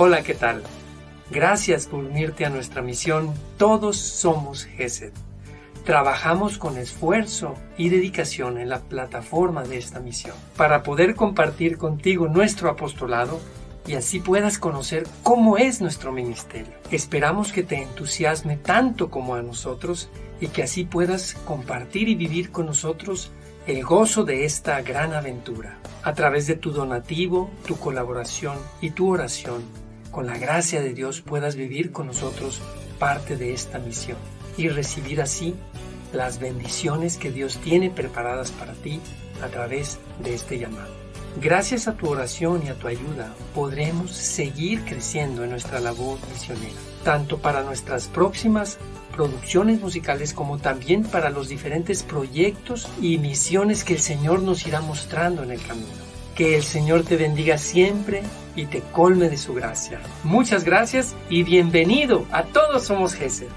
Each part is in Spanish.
Hola, ¿qué tal? Gracias por unirte a nuestra misión Todos somos GESED. Trabajamos con esfuerzo y dedicación en la plataforma de esta misión para poder compartir contigo nuestro apostolado y así puedas conocer cómo es nuestro ministerio. Esperamos que te entusiasme tanto como a nosotros y que así puedas compartir y vivir con nosotros el gozo de esta gran aventura. A través de tu donativo, tu colaboración y tu oración, con la gracia de Dios puedas vivir con nosotros parte de esta misión y recibir así las bendiciones que Dios tiene preparadas para ti a través de este llamado. Gracias a tu oración y a tu ayuda podremos seguir creciendo en nuestra labor misionera, tanto para nuestras próximas producciones musicales como también para los diferentes proyectos y misiones que el Señor nos irá mostrando en el camino. Que el Señor te bendiga siempre y te colme de su gracia. Muchas gracias y bienvenido a Todos Somos Gesed.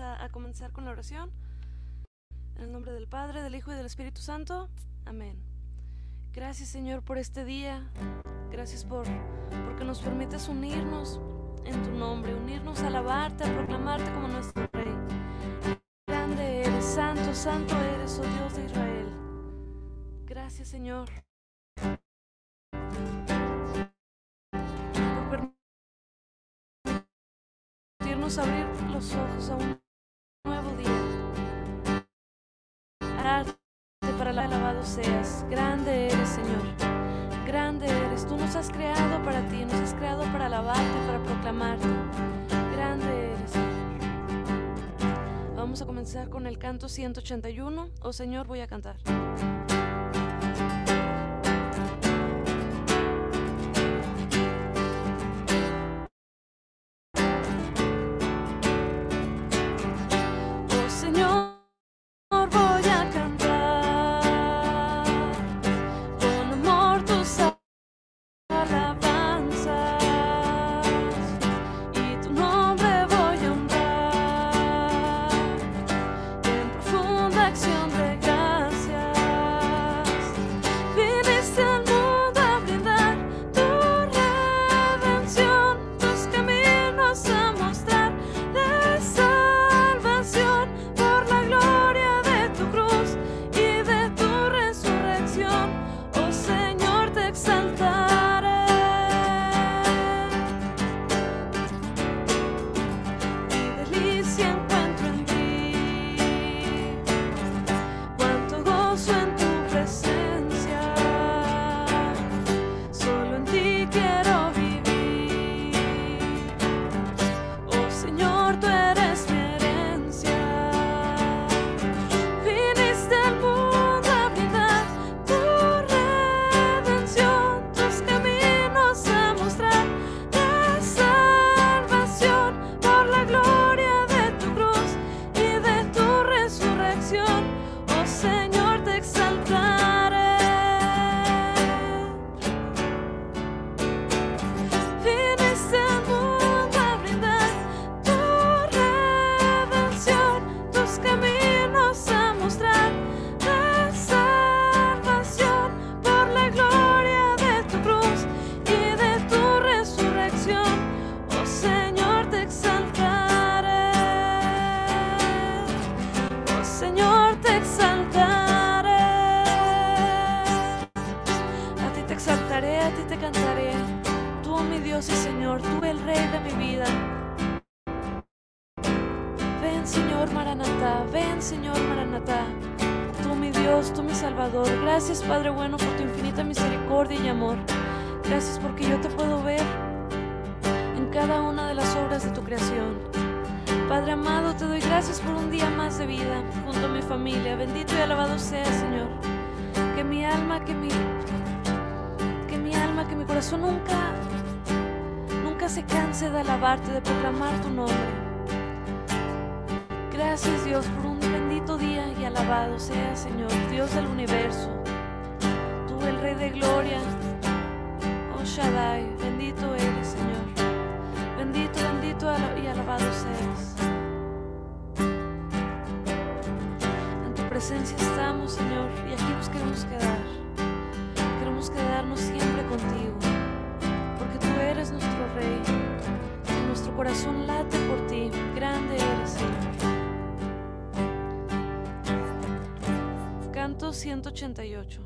A, comenzar con la oración. En el nombre del Padre, del Hijo y del Espíritu Santo. Amén. Gracias Señor por este día. Gracias por porque nos permites unirnos en tu nombre, unirnos a alabarte, a proclamarte como nuestro Rey. Grande eres, santo, santo eres, oh Dios de Israel. Gracias Señor. Permitirnos abrir los ojos a un para la alabado seas. Grande eres, Señor. Grande eres. Tú nos has creado para ti, nos has creado para alabarte, para proclamarte. Grande eres. Vamos a comenzar con el canto 181. Oh Señor, voy a cantar. Gracias Padre bueno por tu infinita misericordia y amor. Gracias porque yo te puedo ver en cada una de las obras de tu creación. Padre amado, te doy gracias por un día más de vida junto a mi familia. Bendito y alabado sea, Señor. Que mi alma, que mi que mi alma, que mi corazón nunca nunca se canse de alabarte, de proclamar tu nombre. Gracias Dios por un bendito día y alabado sea Señor, Dios del universo. Tú el Rey de Gloria, oh Shaddai, bendito eres Señor. Bendito, bendito y alabado seas. En tu presencia estamos Señor y aquí nos queremos quedar. Queremos quedarnos siempre contigo, porque tú eres nuestro Rey. Y nuestro corazón late por ti, grande eres Señor. 188.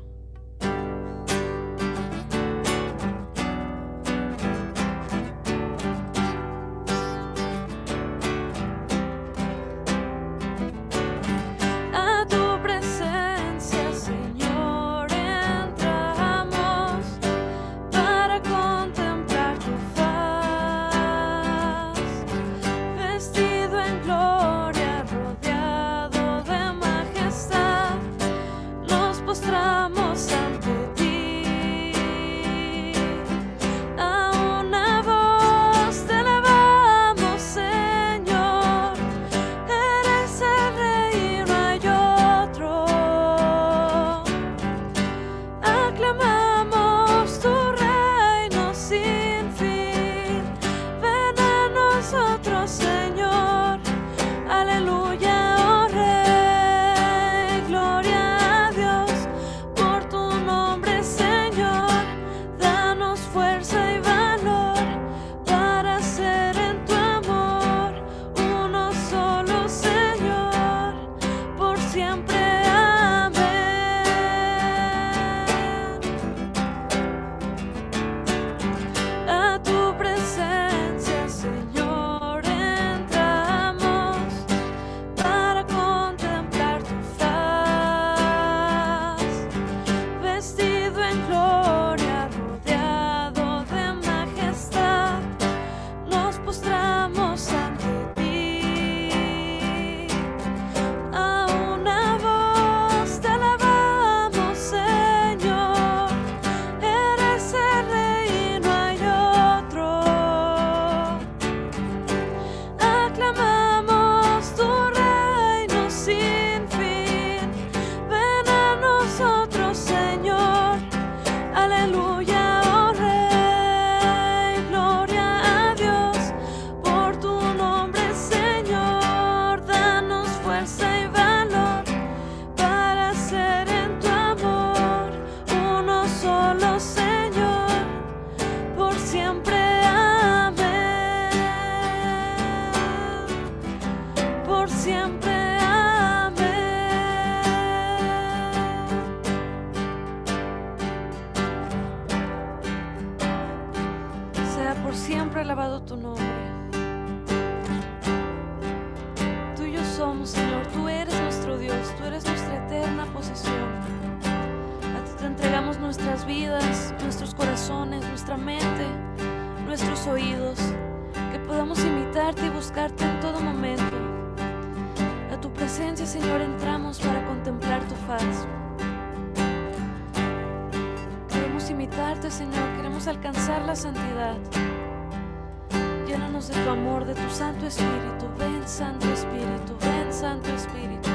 Espíritu, ven Santo Espíritu.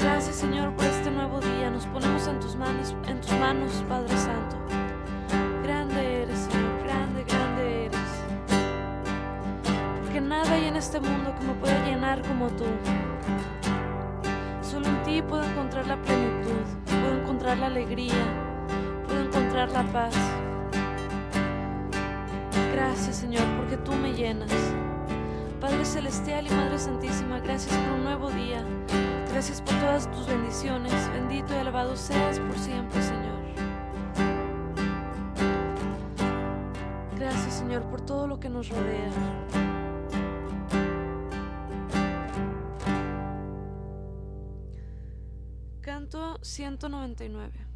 Gracias Señor por este nuevo día. Nos ponemos en tus manos, en tus manos, Padre Santo. Grande eres, Señor, grande, grande eres. Porque nada hay en este mundo que me pueda llenar como tú. Solo en ti puedo encontrar la plenitud, puedo encontrar la alegría, puedo encontrar la paz. Gracias Señor, porque tú me llenas. Padre Celestial y Madre Santísima, gracias por un nuevo día. Gracias por todas tus bendiciones. Bendito y alabado seas por siempre, Señor. Gracias, Señor, por todo lo que nos rodea. Canto 199.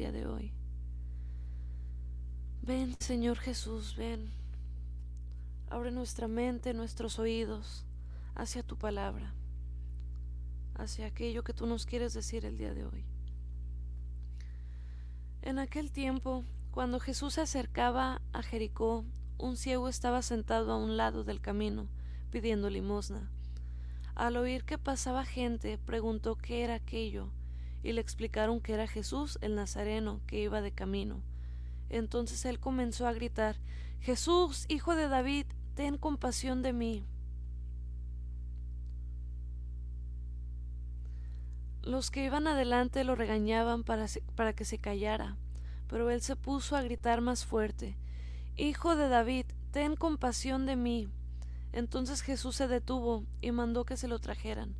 Día de hoy. Ven, Señor Jesús, ven. Abre nuestra mente, nuestros oídos hacia tu palabra, hacia aquello que tú nos quieres decir el día de hoy. En aquel tiempo, cuando Jesús se acercaba a Jericó, un ciego estaba sentado a un lado del camino, pidiendo limosna. Al oír que pasaba gente, preguntó qué era aquello, y le explicaron que era Jesús el Nazareno que iba de camino. Entonces él comenzó a gritar Jesús, hijo de David, ten compasión de mí. Los que iban adelante lo regañaban para, para, que se callara, pero él se puso a gritar más fuerte Hijo de David, ten compasión de mí. Entonces Jesús se detuvo y mandó que se lo trajeran.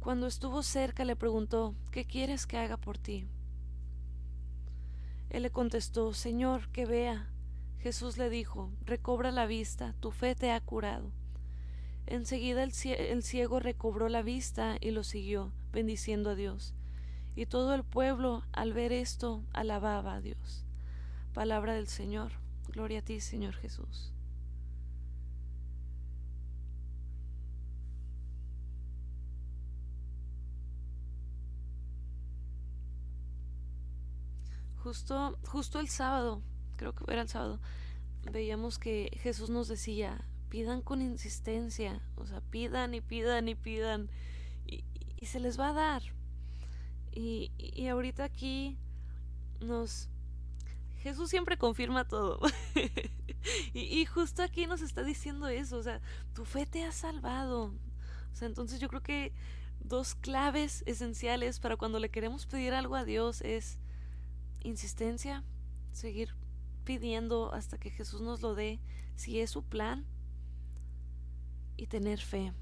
Cuando estuvo cerca le preguntó, ¿qué quieres que haga por ti? Él le contestó, Señor, que vea. Jesús le dijo, recobra la vista, tu fe te ha curado. Enseguida el, el ciego recobró la vista y lo siguió, bendiciendo a Dios. Y todo el pueblo, al ver esto, alababa a Dios. Palabra del Señor. Gloria a ti, Señor Jesús. Justo, justo el sábado, creo que era el sábado, veíamos que Jesús nos decía, pidan con insistencia, o sea, pidan y pidan y pidan, y, se les va a dar. Y, y ahorita aquí nos... Jesús siempre confirma todo. y, y, justo aquí nos está diciendo eso, o sea, tu fe te ha salvado. O sea, entonces yo creo que dos claves esenciales para cuando le queremos pedir algo a Dios es insistencia, seguir pidiendo hasta que Jesús nos lo dé, si es su plan, y tener fe,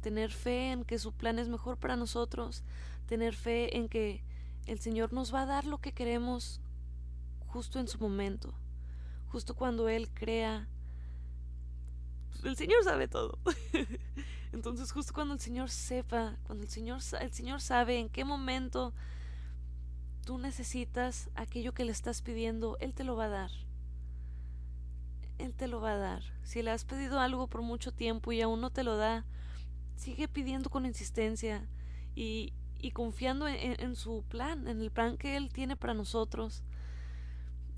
tener fe en que su plan es mejor para nosotros, tener fe en que el Señor nos va a dar lo que queremos justo en su momento, justo cuando Él crea el Señor sabe todo. Entonces justo cuando el Señor sepa, cuando el Señor, el Señor sabe en qué momento tú necesitas aquello que le estás pidiendo, Él te lo va a dar. Él te lo va a dar. Si le has pedido algo por mucho tiempo y aún no te lo da, sigue pidiendo con insistencia y, y confiando en, su plan, en el plan que Él tiene para nosotros.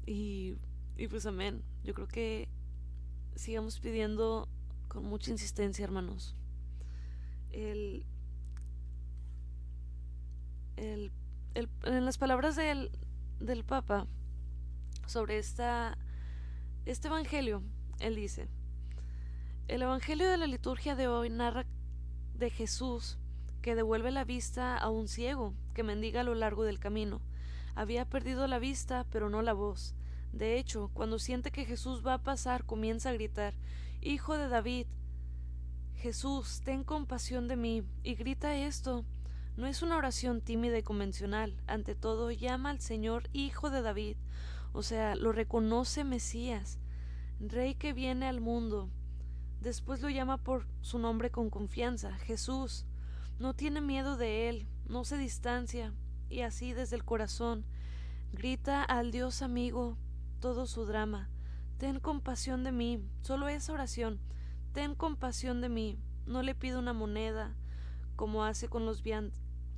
Y, y pues amén. Yo creo que sigamos pidiendo con mucha insistencia, hermanos. El, el, en las palabras del, del Papa sobre esta este Evangelio, él dice, el Evangelio de la liturgia de hoy narra de Jesús que devuelve la vista a un ciego que mendiga a lo largo del camino. Había perdido la vista, pero no la voz. De hecho, cuando siente que Jesús va a pasar, comienza a gritar, Hijo de David, Jesús, ten compasión de mí, y grita esto. No es una oración tímida y convencional, ante todo llama al Señor Hijo de David, o sea, lo reconoce Mesías, Rey que viene al mundo. Después lo llama por su nombre con confianza, Jesús. No tiene miedo de él, no se distancia, y así desde el corazón grita al Dios amigo todo su drama. Ten compasión de mí, solo esa oración. Ten compasión de mí. No le pido una moneda, como hace con los,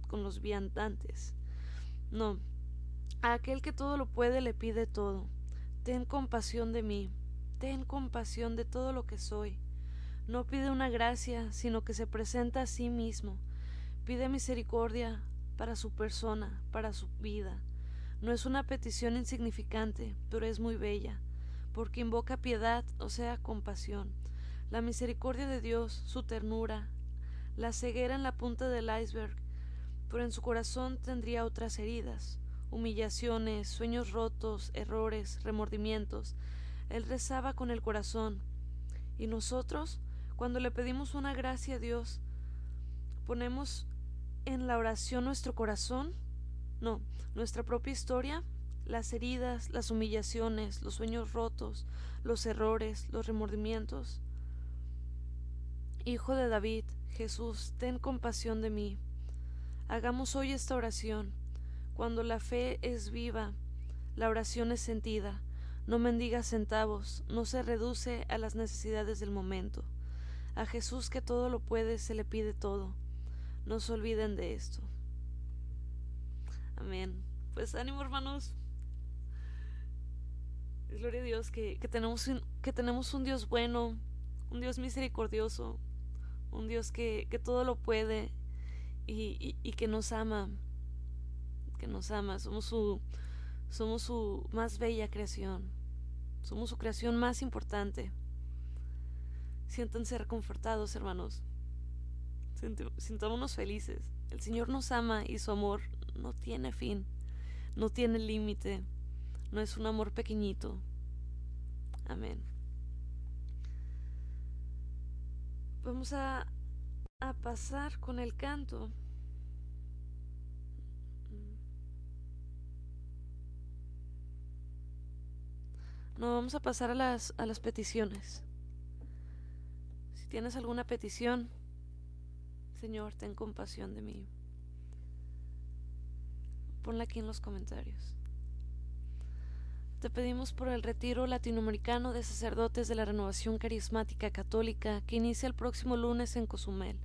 con los viandantes. No, a aquel que todo lo puede le pide todo. Ten compasión de mí, ten compasión de todo lo que soy. No pide una gracia, sino que se presenta a sí mismo. Pide misericordia para su persona, para su vida. No es una petición insignificante, pero es muy bella, porque invoca piedad, o sea, compasión, la misericordia de Dios, su ternura, la ceguera en la punta del iceberg, pero en su corazón tendría otras heridas, humillaciones, sueños rotos, errores, remordimientos. Él rezaba con el corazón. Y nosotros, cuando le pedimos una gracia a Dios, ponemos en la oración nuestro corazón, no, nuestra propia historia, las heridas, las humillaciones, los sueños rotos, los errores, los remordimientos. Hijo de David, Jesús, ten compasión de mí. Hagamos hoy esta oración cuando la fe es viva, la oración es sentida, no mendiga centavos, no se reduce a las necesidades del momento. A Jesús que todo lo puede se le pide todo. No se olviden de esto. Amén. Pues ánimo hermanos. Gloria a Dios que, que, tenemos, que tenemos un Dios bueno, un Dios misericordioso, un Dios que, que todo lo puede y, y, que nos ama que nos ama, somos su, somos su más bella creación, somos su creación más importante. Siéntanse reconfortados, hermanos. Sintámonos felices. El Señor nos ama y su amor no tiene fin, no tiene límite, no es un amor pequeñito. Amén. Vamos a, a pasar con el canto. No, vamos a pasar a las, a las peticiones. Si tienes alguna petición, Señor, ten compasión de mí. Ponla aquí en los comentarios. Te pedimos por el retiro latinoamericano de sacerdotes de la Renovación Carismática Católica que inicia el próximo lunes en Cozumel,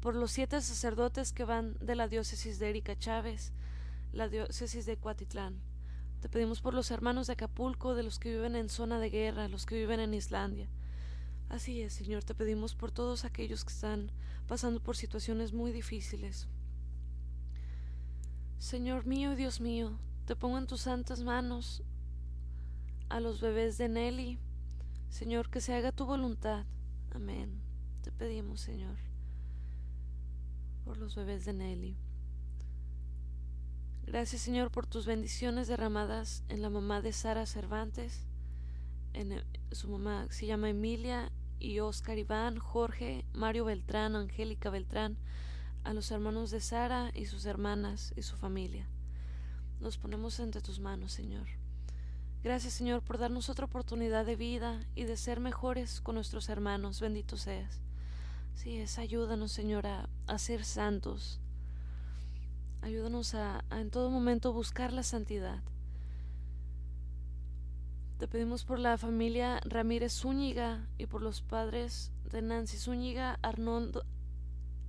por los siete sacerdotes que van de la diócesis de Erika Chávez, la diócesis de Cuatitlán, te pedimos por los hermanos de Acapulco, de los que viven en zona de guerra, los que viven en Islandia. Así es, Señor, te pedimos por todos aquellos que están pasando por situaciones muy difíciles. Señor mío y Dios mío, te pongo en tus santas manos a los bebés de Nelly. Señor, que se haga tu voluntad. Amén. Te pedimos, Señor, por los bebés de Nelly. Gracias Señor por tus bendiciones derramadas en la mamá de Sara Cervantes. En eh, su mamá se llama Emilia y Oscar Iván, Jorge, Mario Beltrán, Angélica Beltrán, a los hermanos de Sara y sus hermanas y su familia. Nos ponemos entre tus manos, Señor. Gracias Señor por darnos otra oportunidad de vida y de ser mejores con nuestros hermanos. Bendito seas. Sí, es, ayúdanos Señor a, ser santos. Ayúdanos a, a en todo momento buscar la santidad. Te pedimos por la familia Ramírez Zúñiga y por los padres de Nancy Zúñiga, Arnoldo,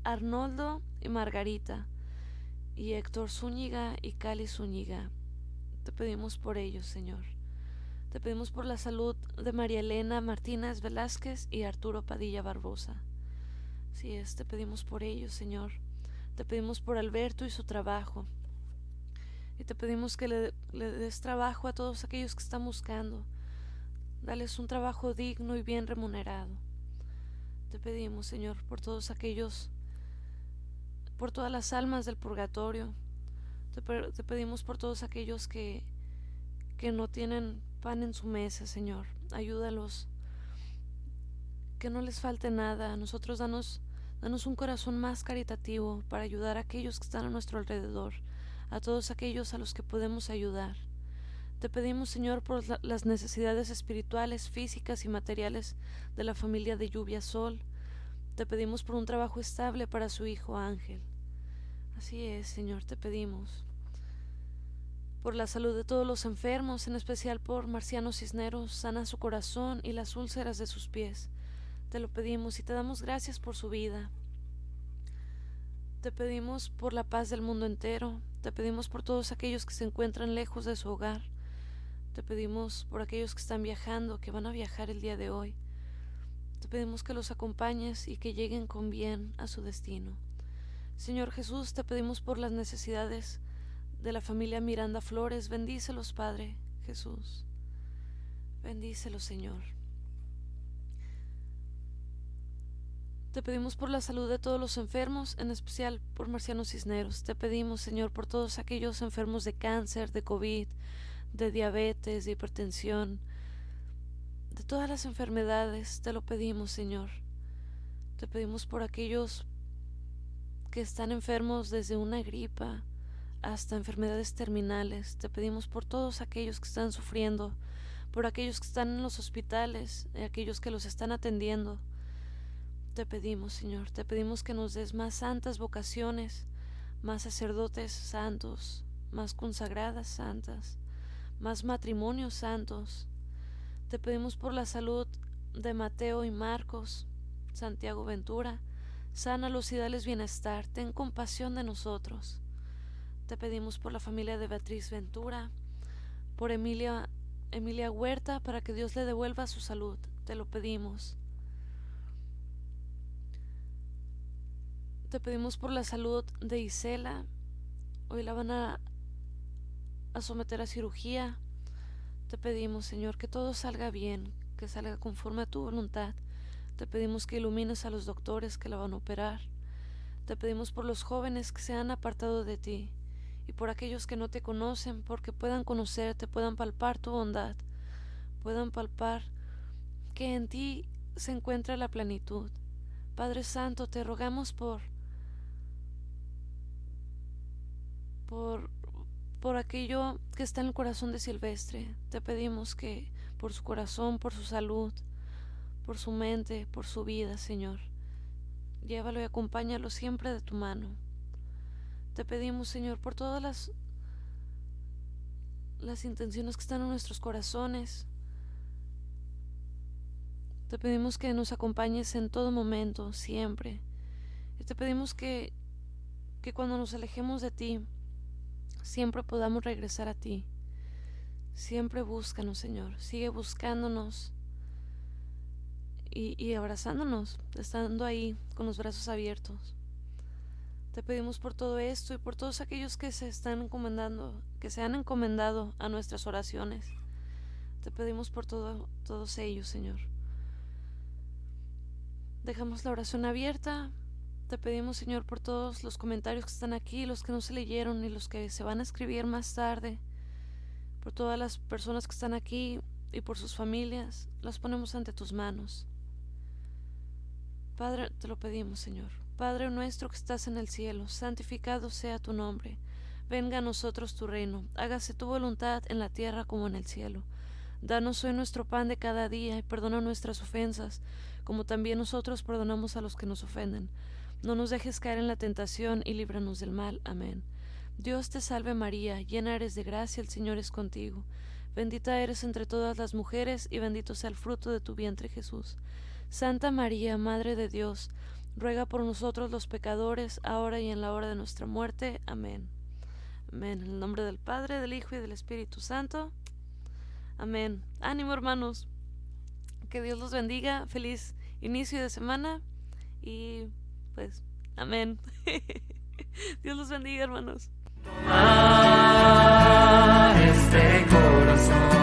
Arnoldo y Margarita, y Héctor Zúñiga y Cali Zúñiga. Te pedimos por ellos, Señor. Te pedimos por la salud de María Elena Martínez Velázquez y Arturo Padilla Barbosa. Si es, te pedimos por ellos, Señor. Te pedimos por Alberto y su trabajo. Y te pedimos que le, le des trabajo a todos aquellos que están buscando. Dales un trabajo digno y bien remunerado. Te pedimos, Señor, por todos aquellos, por todas las almas del purgatorio. Te, te pedimos por todos aquellos que, que no tienen pan en su mesa, Señor. Ayúdalos. Que no les falte nada. Nosotros danos, danos un corazón más caritativo para ayudar a aquellos que están a nuestro alrededor, a todos aquellos a los que podemos ayudar. Te pedimos, Señor, por las necesidades espirituales, físicas y materiales de la familia de Lluvia Sol. Te pedimos por un trabajo estable para su hijo Ángel. Así es, Señor, te pedimos por la salud de todos los enfermos, en especial por Marciano Cisneros, sana su corazón y las úlceras de sus pies. Te lo pedimos y te damos gracias por su vida. Te pedimos por la paz del mundo entero, te pedimos por todos aquellos que se encuentran lejos de su hogar, te pedimos por aquellos que están viajando, que van a viajar el día de hoy. Te pedimos que los acompañes y que lleguen con bien a su destino. Señor Jesús, te pedimos por las necesidades de la familia Miranda Flores. Bendícelos, Padre Jesús. Bendícelos, Señor. Te pedimos por la salud de todos los enfermos, en especial por Marciano Cisneros. Te pedimos, Señor, por todos aquellos enfermos de cáncer, de COVID, de diabetes, de hipertensión, de todas las enfermedades. Te lo pedimos, Señor. Te pedimos por aquellos que están enfermos desde una gripa, hasta enfermedades terminales. Te pedimos por todos aquellos que están sufriendo, por aquellos que están en los hospitales, y aquellos que los están atendiendo. Te pedimos, Señor, te pedimos que nos des más santas vocaciones, más sacerdotes santos, más consagradas santas, más matrimonios santos. Te pedimos por la salud de Mateo y Marcos, Santiago Ventura, sánalos y dales bienestar, ten compasión de nosotros. Te pedimos por la familia de Beatriz Ventura, por Emilia, Emilia Huerta, para que Dios le devuelva su salud. Te lo pedimos. Te pedimos por la salud de Isela. Hoy la van a, a someter a cirugía. Te pedimos, Señor, que todo salga bien, que salga conforme a tu voluntad. Te pedimos que ilumines a los doctores que la van a operar. Te pedimos por los jóvenes que se han apartado de ti y por aquellos que no te conocen, porque puedan conocerte, puedan palpar tu bondad, puedan palpar que en ti se encuentra la plenitud. Padre Santo, te rogamos por por por aquello que está en el corazón de Silvestre. Te pedimos que por su corazón, por su salud, por su mente, por su vida, Señor, llévalo y acompáñalo siempre de tu mano. Te pedimos, Señor, por todas las, las intenciones que están en nuestros corazones. Te pedimos que nos acompañes en todo momento, siempre. Y te pedimos que, que cuando nos alejemos de ti, siempre podamos regresar a ti. Siempre búscanos, Señor. Sigue buscándonos y, y abrazándonos, estando ahí con los brazos abiertos. Te pedimos por todo esto y por todos aquellos que se están encomendando, que se han encomendado a nuestras oraciones. Te pedimos por todo, todos ellos, Señor. Dejamos la oración abierta. Te pedimos, Señor, por todos los comentarios que están aquí, los que no se leyeron y los que se van a escribir más tarde. Por todas las personas que están aquí y por sus familias, las ponemos ante tus manos. Padre, te lo pedimos, Señor. Padre nuestro que estás en el cielo, santificado sea tu nombre. Venga a nosotros tu reino, hágase tu voluntad en la tierra como en el cielo. Danos hoy nuestro pan de cada día y perdona nuestras ofensas, como también nosotros perdonamos a los que nos ofenden. No nos dejes caer en la tentación y líbranos del mal. Amén. Dios te salve María, llena eres de gracia, el Señor es contigo. Bendita eres entre todas las mujeres y bendito sea el fruto de tu vientre Jesús. Santa María, Madre de Dios, ruega por nosotros los pecadores, ahora y en la hora de nuestra muerte. Amén. Amén. En el nombre del Padre, del Hijo y del Espíritu Santo. Amén. Ánimo hermanos. Que Dios los bendiga. Feliz inicio de semana. Y pues, amén. Dios los bendiga hermanos. este corazón.